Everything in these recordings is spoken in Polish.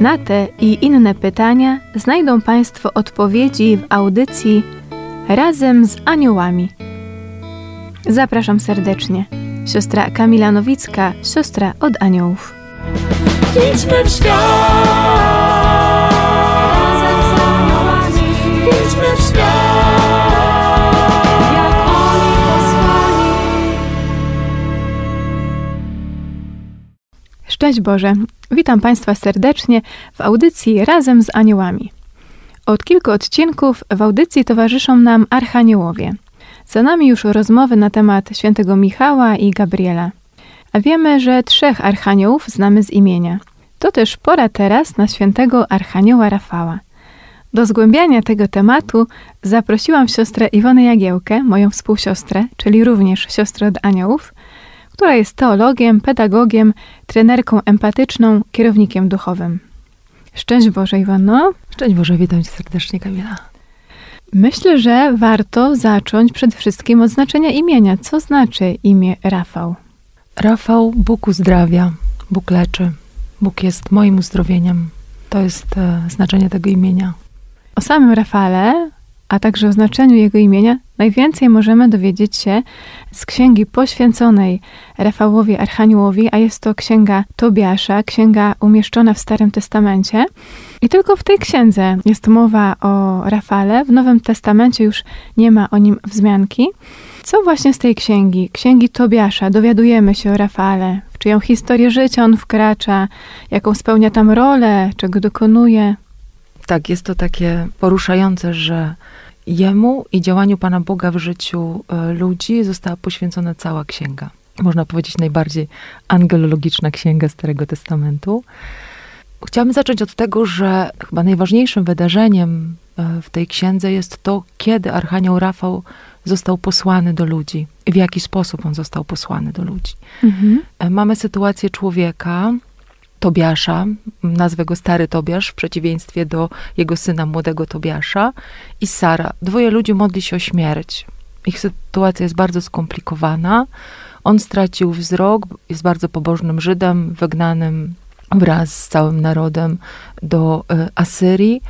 Na te i inne pytania znajdą Państwo odpowiedzi w audycji Razem z Aniołami. Zapraszam serdecznie. Siostra Kamila Nowicka, siostra od aniołów. Idźmy w świat. Razem z aniołami, Idźmy w świat. Szczęść Boże! Witam Państwa serdecznie w audycji Razem z Aniołami. Od kilku odcinków w audycji towarzyszą nam archaniołowie. Za nami już rozmowy na temat świętego Michała i Gabriela. A wiemy, że trzech archaniołów znamy z imienia. To też pora teraz na świętego archanioła Rafała. Do zgłębiania tego tematu zaprosiłam siostrę Iwonę Jagiełkę, moją współsiostrę, czyli również siostrę od aniołów, która jest teologiem, pedagogiem, trenerką empatyczną, kierownikiem duchowym. Szczęść Boże, Iwono. Szczęść Boże, witam Cię serdecznie, Kamila. Myślę, że warto zacząć przede wszystkim od znaczenia imienia. Co znaczy imię Rafał? Rafał, Bóg uzdrawia, Bóg leczy, Bóg jest moim uzdrowieniem. To jest e, znaczenie tego imienia. O samym Rafale, a także o znaczeniu jego imienia, najwięcej możemy dowiedzieć się z księgi poświęconej Rafałowi Archaniołowi, a jest to księga Tobiasza, księga umieszczona w Starym Testamencie. I tylko w tej księdze jest mowa o Rafale. W Nowym Testamencie już nie ma o nim wzmianki. Co właśnie z tej księgi, księgi Tobiasza, dowiadujemy się o Rafale? W czyją historię życia on wkracza? Jaką spełnia tam rolę? Czego dokonuje? Tak, jest to takie poruszające, że Jemu i działaniu Pana Boga w życiu e, ludzi została poświęcona cała księga. Można powiedzieć najbardziej angelologiczna księga Starego Testamentu. Chciałabym zacząć od tego, że chyba najważniejszym wydarzeniem e, w tej księdze jest to, kiedy Archanioł Rafał został posłany do ludzi i w jaki sposób on został posłany do ludzi. Mhm. E, Mamy sytuację człowieka, Tobiasza, nazwę go stary Tobiasz, w przeciwieństwie do jego syna młodego Tobiasza i Sara. Dwoje ludzi modli się o śmierć. Ich sytuacja jest bardzo skomplikowana. On stracił wzrok, jest bardzo pobożnym Żydem, wygnanym wraz z całym narodem do e, Asyrii.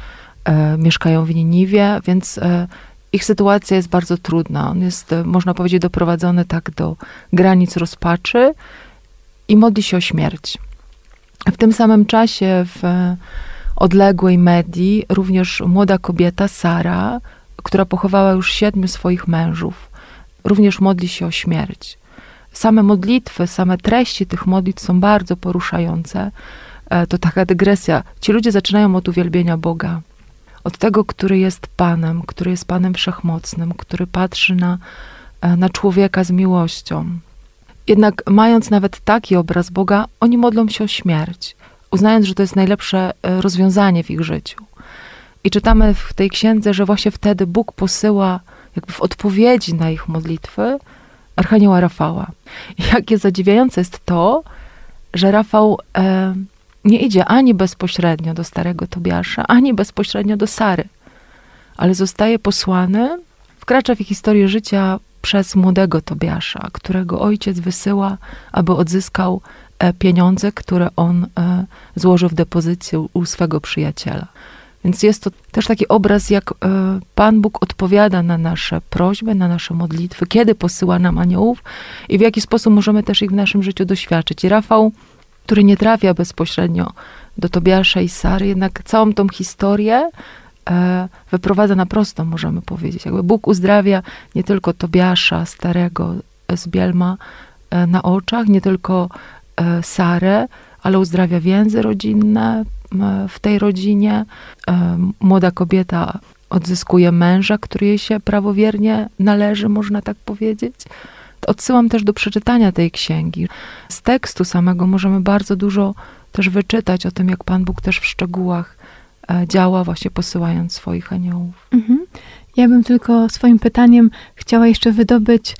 E, mieszkają w Niniwie, więc e, ich sytuacja jest bardzo trudna. On jest, można powiedzieć, doprowadzony tak do granic rozpaczy i modli się o śmierć. W tym samym czasie w e, odległej Medii również młoda kobieta Sara, która pochowała już siedmiu swoich mężów, również modli się o śmierć. Same modlitwy, same treści tych modlitw są bardzo poruszające. E, To taka dygresja. Ci ludzie zaczynają od uwielbienia Boga. Od tego, który jest Panem, który jest Panem Wszechmocnym, który patrzy na, e, na człowieka z miłością. Jednak mając nawet taki obraz Boga, oni modlą się o śmierć, uznając, że to jest najlepsze e, rozwiązanie w ich życiu. I czytamy w tej księdze, że właśnie wtedy Bóg posyła jakby w odpowiedzi na ich modlitwy Archanioła Rafała. Jakie zadziwiające jest to, że Rafał e, nie idzie ani bezpośrednio do starego Tobiasza, ani bezpośrednio do Sary, ale zostaje posłany, wkracza w historię życia przez młodego Tobiasza, którego ojciec wysyła, aby odzyskał e, pieniądze, które on e, złożył w depozycie u- swego przyjaciela. Więc jest to też taki obraz, jak e, Pan Bóg odpowiada na nasze prośby, na nasze modlitwy, kiedy posyła nam aniołów i w jaki sposób możemy też ich w naszym życiu doświadczyć. I Rafał, który nie trafia bezpośrednio do Tobiasza i Sary, jednak całą tą historię wyprowadza na prostą, możemy powiedzieć. Jakby Bóg uzdrawia nie tylko Tobiasza, starego z Bielma e, na oczach, nie tylko e, Sarę, ale uzdrawia więzy rodzinne w tej rodzinie. E, Młoda kobieta odzyskuje męża, który jej się prawowiernie należy, można tak powiedzieć. Odsyłam też do przeczytania tej księgi. Z tekstu samego możemy bardzo dużo też wyczytać o tym, jak Pan Bóg też w szczegółach e, działa właśnie posyłając swoich aniołów. Mhm. Ja bym tylko swoim pytaniem chciała jeszcze wydobyć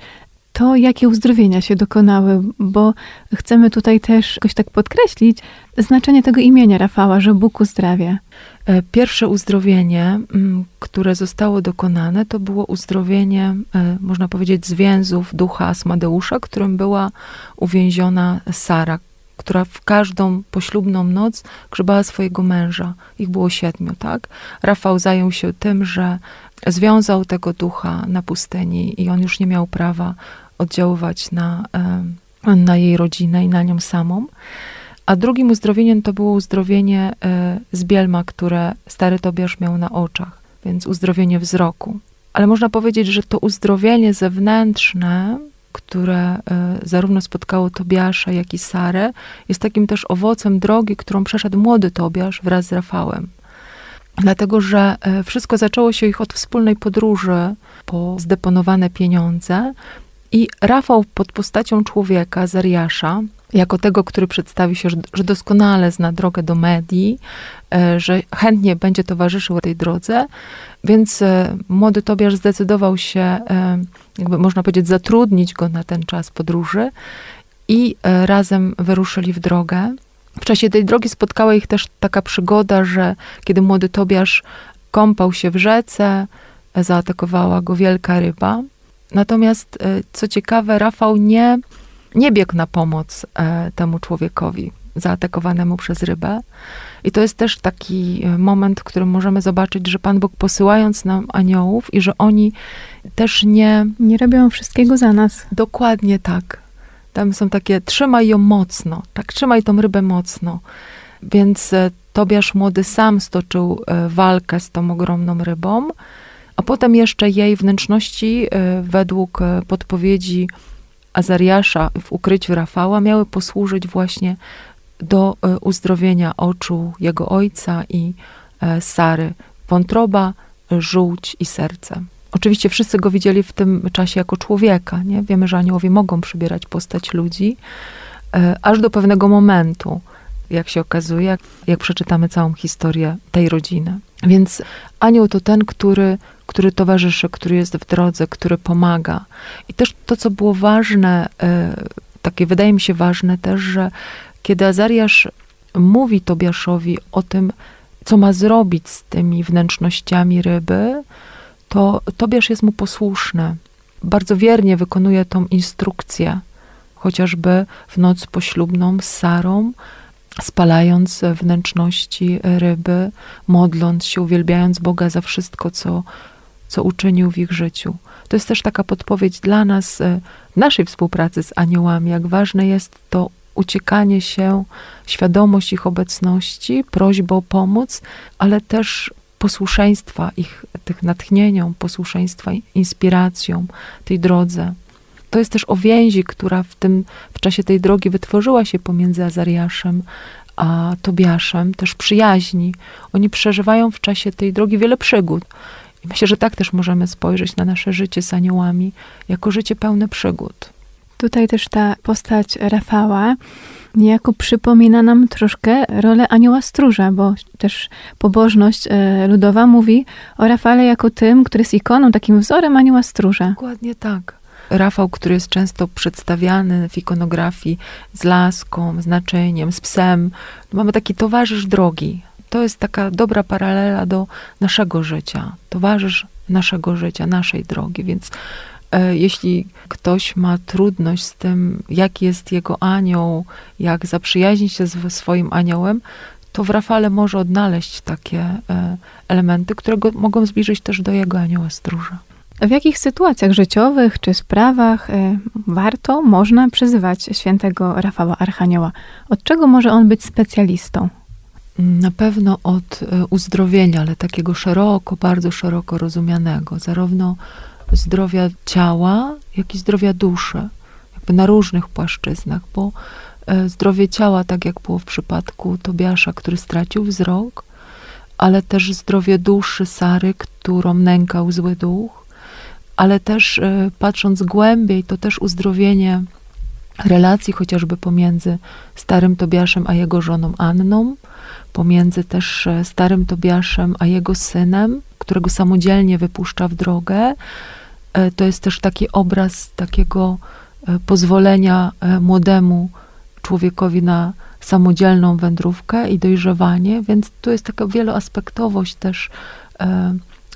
to, jakie uzdrowienia się dokonały, bo chcemy tutaj też jakoś tak podkreślić znaczenie tego imienia Rafała, że Bóg uzdrawia. E, Pierwsze uzdrowienie, mm, które zostało dokonane, to było uzdrowienie, e, można powiedzieć, z więzów ducha Asmadeusza, którym była uwięziona Sara, która w każdą poślubną noc grzebała swojego męża. Ich było siedmiu, tak? Rafał zajął się tym, że związał tego ducha na pustyni i on już nie miał prawa oddziaływać na, e, na jej rodzinę i na nią samą. A drugim uzdrowieniem to było uzdrowienie e, z bielma, które stary Tobiasz miał na oczach, więc uzdrowienie wzroku. Ale można powiedzieć, że to uzdrowienie zewnętrzne, które e, zarówno spotkało Tobiasza, jak i Sarę, jest takim też owocem drogi, którą przeszedł młody Tobiasz wraz z Rafałem. Dlatego, że e, wszystko zaczęło się ich od wspólnej podróży po zdeponowane pieniądze i Rafał pod postacią człowieka, Zariasza, jako tego, który przedstawi się, że- doskonale zna drogę do medii, e, że chętnie będzie towarzyszył tej drodze, więc e, młody Tobiasz zdecydował się, e, jakby można powiedzieć, zatrudnić go na ten czas podróży i razem wyruszyli w drogę. W czasie tej drogi spotkała ich też taka przygoda, że kiedy młody Tobiasz kąpał się w rzece, zaatakowała go wielka ryba. Natomiast, co ciekawe, Rafał nie, nie biegł na pomoc e, temu człowiekowi zaatakowanemu przez rybę. I to jest też taki e, moment, w którym możemy zobaczyć, że Pan Bóg posyłając nam aniołów i że oni też nie, Nie robią wszystkiego za nas. Dokładnie tak. Tam są takie, trzymaj ją mocno, tak, trzymaj tą rybę mocno. Więc e, Tobiasz młody sam stoczył walkę z tą ogromną rybą, a potem jeszcze jej wnętrzności, według podpowiedzi Azariasza w ukryciu Rafała, miały posłużyć właśnie do e, uzdrowienia oczu jego ojca i e, Sary. Wątroba, żółć i serce. Oczywiście wszyscy go widzieli w tym czasie jako człowieka. Nie? Wiemy, że aniołowie mogą przybierać postać ludzi, e, aż do pewnego momentu, jak się okazuje, jak, jak przeczytamy całą historię tej rodziny. Więc anioł to ten, który, który towarzyszy, który jest w drodze, który pomaga. I też to, co było ważne, e, takie wydaje mi się ważne też, że kiedy Azariasz mówi Tobiaszowi o tym, co ma zrobić z tymi wnętrznościami ryby, to Tobiasz jest mu posłuszny. Bardzo wiernie wykonuje tą instrukcję, chociażby w noc poślubną z Sarą, spalając wnętrzności ryby, modląc się, uwielbiając Boga za wszystko, co, co uczynił w ich życiu. To jest też taka podpowiedź dla nas e, naszej współpracy z aniołami, jak ważne jest to uciekanie się, świadomość ich obecności, prośba o pomoc, ale też posłuszeństwa ich, tych natchnieniom, posłuszeństwa inspiracjom, tej drodze. To jest też o więzi, która w tym, w czasie tej drogi wytworzyła się pomiędzy Azariaszem a Tobiaszem, też przyjaźni. Oni przeżywają w czasie tej drogi wiele przygód. I myślę, że tak też możemy spojrzeć na nasze życie z aniołami, jako życie pełne przygód. Tutaj też ta postać Rafała niejako przypomina nam troszkę rolę anioła stróża, bo też pobożność e, ludowa mówi o Rafale jako tym, który jest ikoną, takim wzorem anioła stróża. Dokładnie tak. Rafał, który jest często przedstawiany w ikonografii z laską, z naczyniem, z psem. Mamy taki towarzysz drogi. To jest taka dobra paralela do naszego życia. Towarzysz naszego życia, naszej drogi. Więc e, jeśli ktoś ma trudność z tym, jaki jest jego anioł, jak zaprzyjaźnić się z swoim aniołem, to w Rafale może odnaleźć takie e, elementy, które go mogą zbliżyć też do jego anioła stróża. W jakich sytuacjach życiowych czy sprawach e, warto, można przyzywać świętego Rafała Archanioła? Od czego może on być specjalistą? Na pewno od e, uzdrowienia, ale takiego szeroko, bardzo szeroko rozumianego, zarówno zdrowia ciała, jak i zdrowia duszy, jakby na różnych płaszczyznach, bo e, zdrowie ciała, tak jak było w przypadku Tobiasza, który stracił wzrok, ale też zdrowie duszy Sary, którą nękał zły duch, ale też e, patrząc głębiej, to też uzdrowienie relacji chociażby pomiędzy starym Tobiaszem a jego żoną Anną, pomiędzy też e, starym Tobiaszem a jego synem, którego samodzielnie wypuszcza w drogę. E, To jest też taki obraz takiego e, pozwolenia młodemu człowiekowi na samodzielną wędrówkę i dojrzewanie, więc tu jest taka wieloaspektowość też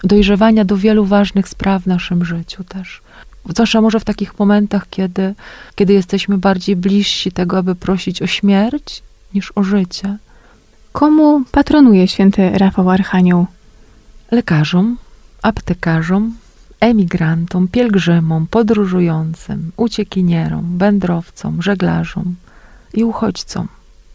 dojrzewania do wielu ważnych spraw w naszym życiu też. Zwłaszcza może w takich momentach, kiedy, kiedy jesteśmy bardziej bliżsi tego, aby prosić o śmierć niż o życie. Komu patronuje święty Rafał Archanioł? Lekarzom, aptekarzom, emigrantom, pielgrzymom, podróżującym, uciekinierom, wędrowcom, żeglarzom i uchodźcom.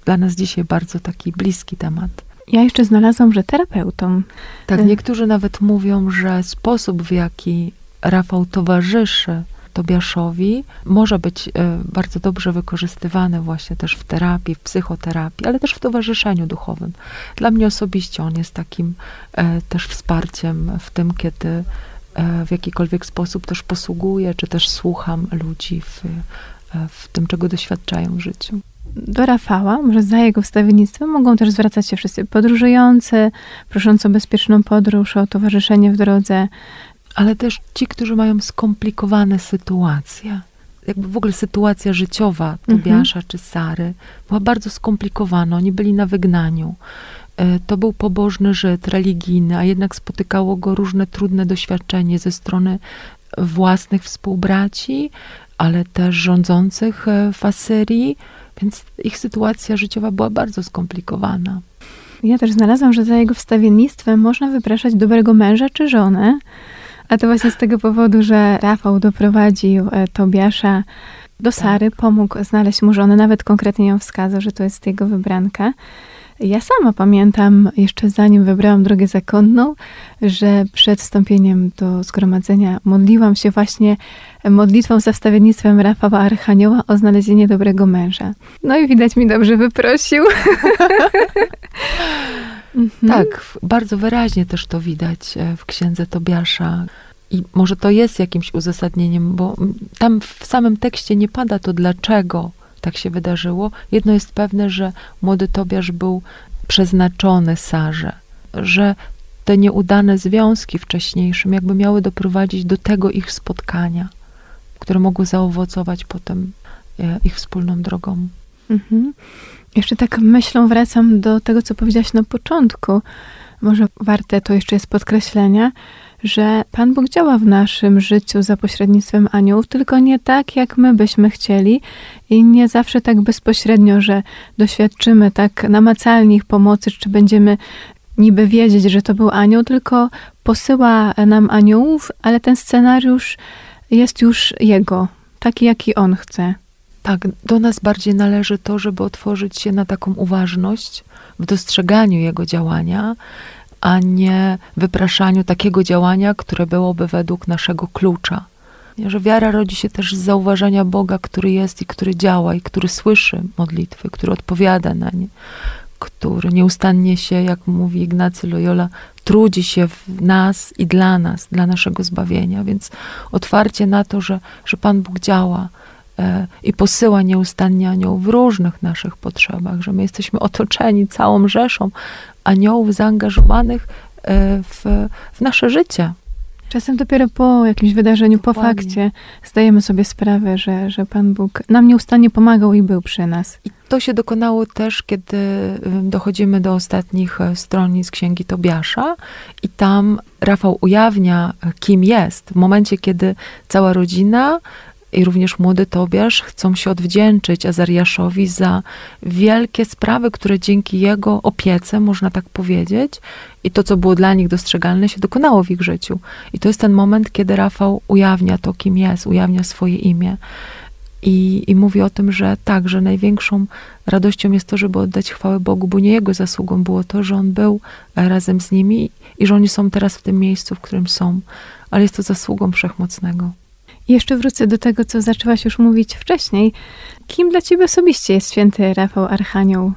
Dla nas dzisiaj bardzo taki bliski temat. Ja jeszcze znalazłam, że terapeutom. Tak, niektórzy nawet mówią, że sposób, w jaki Rafał towarzyszy Tobiaszowi, może być e, bardzo dobrze wykorzystywany właśnie też w terapii, w psychoterapii, ale też w towarzyszeniu duchowym. Dla mnie osobiście on jest takim e, też wsparciem w tym, kiedy e, w jakikolwiek sposób też posługuję, czy też słucham ludzi w, w tym, czego doświadczają w życiu. Do Rafała, może za jego wstawiennictwem, mogą też zwracać się wszyscy podróżujący, prosząc o bezpieczną podróż, o towarzyszenie w drodze. Ale też ci, którzy mają skomplikowane sytuacje. Jakby w ogóle sytuacja życiowa Tobiasza czy Sary była bardzo skomplikowana. Oni byli na wygnaniu. E, To był pobożny Żyd, religijny, a jednak spotykało go różne trudne doświadczenie ze strony własnych współbraci, ale też rządzących e, w Asyrii, więc ich sytuacja życiowa była bardzo skomplikowana. Ja też znalazłam, że za jego wstawiennictwem można wypraszać dobrego męża czy żonę. A to właśnie z tego powodu, że Rafał doprowadził e, Tobiasza do Sary, pomógł znaleźć mu żonę, nawet konkretnie ją wskazał, że to jest jego wybranka. Ja sama pamiętam, jeszcze zanim wybrałam drogę zakonną, że przed wstąpieniem do zgromadzenia modliłam się właśnie modlitwą za wstawiennictwem Rafała Archanioła o znalezienie dobrego męża. No i widać mi dobrze wyprosił. Mhm. Tak, bardzo wyraźnie też to widać e, w księdze Tobiasza. I może to jest jakimś uzasadnieniem, bo tam w samym tekście nie pada to, dlaczego tak się wydarzyło. Jedno jest pewne, że młody Tobiasz był przeznaczony Sarze, że te nieudane związki wcześniejszym jakby miały doprowadzić do tego ich spotkania, które mogły zaowocować potem e, ich wspólną drogą. Mhm. Jeszcze tak myślą wracam do tego, co powiedziałaś na początku. Może warte to jeszcze jest podkreślenia, że Pan Bóg działa w naszym życiu za pośrednictwem aniołów, tylko nie tak, jak my byśmy chcieli i nie zawsze tak bezpośrednio, że doświadczymy tak namacalnie ich pomocy, czy będziemy niby wiedzieć, że to był anioł, tylko posyła nam aniołów, ale ten scenariusz jest już jego, taki, jaki on chce. Tak, do nas bardziej należy to, żeby otworzyć się na taką uważność w dostrzeganiu jego działania, a nie wypraszaniu takiego działania, które byłoby według naszego klucza. Że wiara rodzi się też z zauważenia Boga, który jest i który działa i który słyszy modlitwy, który odpowiada na nie, który nieustannie się, jak mówi Ignacy Loyola, trudzi się w nas i dla nas, dla naszego zbawienia. Więc otwarcie na to, że, że Pan Bóg działa, i posyła nieustannie aniołów w różnych naszych potrzebach, że my jesteśmy otoczeni całą rzeszą aniołów zaangażowanych e, w, w nasze życie. Czasem dopiero po jakimś wydarzeniu, po Dokładnie. fakcie zdajemy sobie sprawę, że, że Pan Bóg nam nieustannie pomagał i był przy nas. I to się dokonało też, kiedy dochodzimy do ostatnich e, stron z Księgi Tobiasza i tam Rafał ujawnia, e, kim jest. W momencie, kiedy cała rodzina i również młody Tobiasz chcą się odwdzięczyć Azariaszowi za wielkie sprawy, które dzięki jego opiece, można tak powiedzieć, i to, co było dla nich dostrzegalne, się dokonało w ich życiu. I to jest ten moment, kiedy Rafał ujawnia to, kim jest, ujawnia swoje imię. I, I mówi o tym, że tak, że największą radością jest to, żeby oddać chwałę Bogu, bo nie jego zasługą było to, że on był razem z nimi i że oni są teraz w tym miejscu, w którym są, ale jest to zasługą wszechmocnego. Jeszcze wrócę do tego, co zaczęłaś już mówić wcześniej. Kim dla ciebie osobiście jest święty Rafał Archanioł?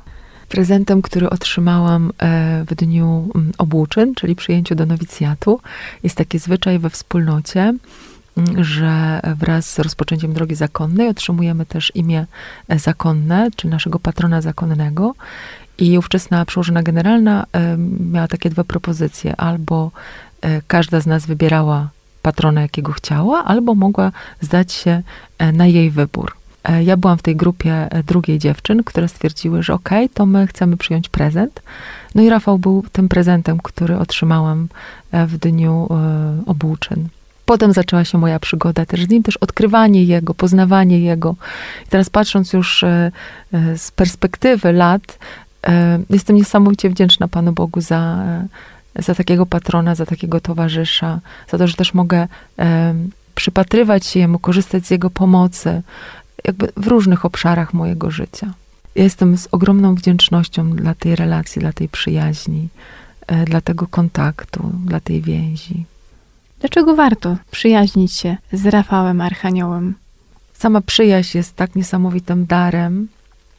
Prezentem, który otrzymałam e, w dniu mm, obłóczyn, czyli przyjęciu do nowicjatu, jest taki zwyczaj we wspólnocie, mm, że wraz z rozpoczęciem drogi zakonnej otrzymujemy też imię e, zakonne, czy naszego patrona zakonnego. I ówczesna przełożona generalna e, miała takie dwie propozycje. Albo każda z nas wybierała patrona, jakiego chciała, albo mogła zdać się e, na jej wybór. E, Ja byłam w tej grupie e, drugiej dziewczyn, które stwierdziły, że okej, to my chcemy przyjąć prezent. No i Rafał był tym prezentem, który otrzymałam w dniu obłóczyn. Potem zaczęła się moja przygoda też z nim, też odkrywanie jego, poznawanie jego. I teraz patrząc już z perspektywy lat, jestem niesamowicie wdzięczna Panu Bogu za, za takiego patrona, za takiego towarzysza, za to, że też mogę e, przypatrywać się jemu, korzystać z jego pomocy, jakby w różnych obszarach mojego życia. Ja jestem z ogromną wdzięcznością dla tej relacji, dla tej przyjaźni, e, dla tego kontaktu, dla tej więzi. Dlaczego warto przyjaźnić się z Rafałem Archaniołem? Sama przyjaźń jest tak niesamowitym darem,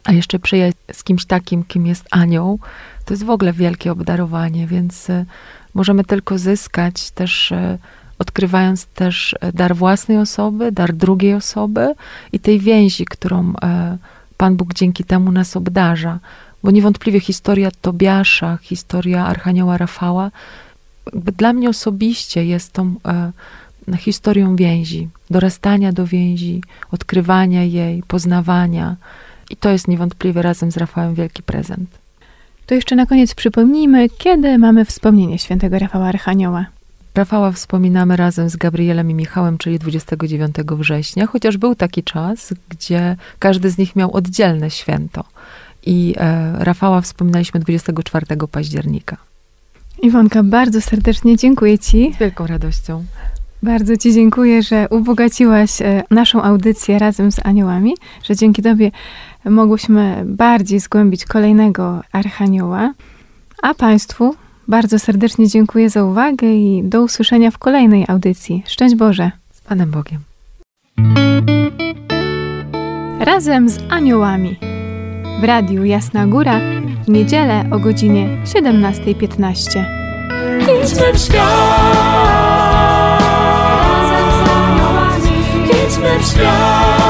a jeszcze przyjaźń z kimś takim, kim jest anioł, to jest w ogóle wielkie obdarowanie, więc e, możemy tylko zyskać też, e, odkrywając też e, dar własnej osoby, dar drugiej osoby i tej więzi, którą Pan Bóg dzięki temu nas obdarza. Bo niewątpliwie historia Tobiasza, historia Archanioła Rafała, dla mnie osobiście jest tą historią więzi, dorastania do więzi, odkrywania jej, poznawania. I to jest niewątpliwie razem z Rafałem wielki prezent. To jeszcze na koniec przypomnijmy, kiedy mamy wspomnienie świętego Rafała Archanioła. Rafała wspominamy razem z Gabrielem i Michałem, czyli 29 września, chociaż był taki czas, gdzie każdy z nich miał oddzielne święto. I e, Rafała wspominaliśmy 24 października. Iwonka, bardzo serdecznie dziękuję Ci. Z wielką radością. Bardzo Ci dziękuję, że ubogaciłaś e, naszą audycję razem z aniołami, że dzięki Tobie mogłyśmy bardziej zgłębić kolejnego archanioła. A Państwu bardzo serdecznie dziękuję za uwagę i do usłyszenia w kolejnej audycji. Szczęść Boże! Z Panem Bogiem! Razem z aniołami w Radiu Jasna Góra w niedzielę o godzinie 17.15. Idźmy w świat! Razem z aniołami! Idźmy w świat!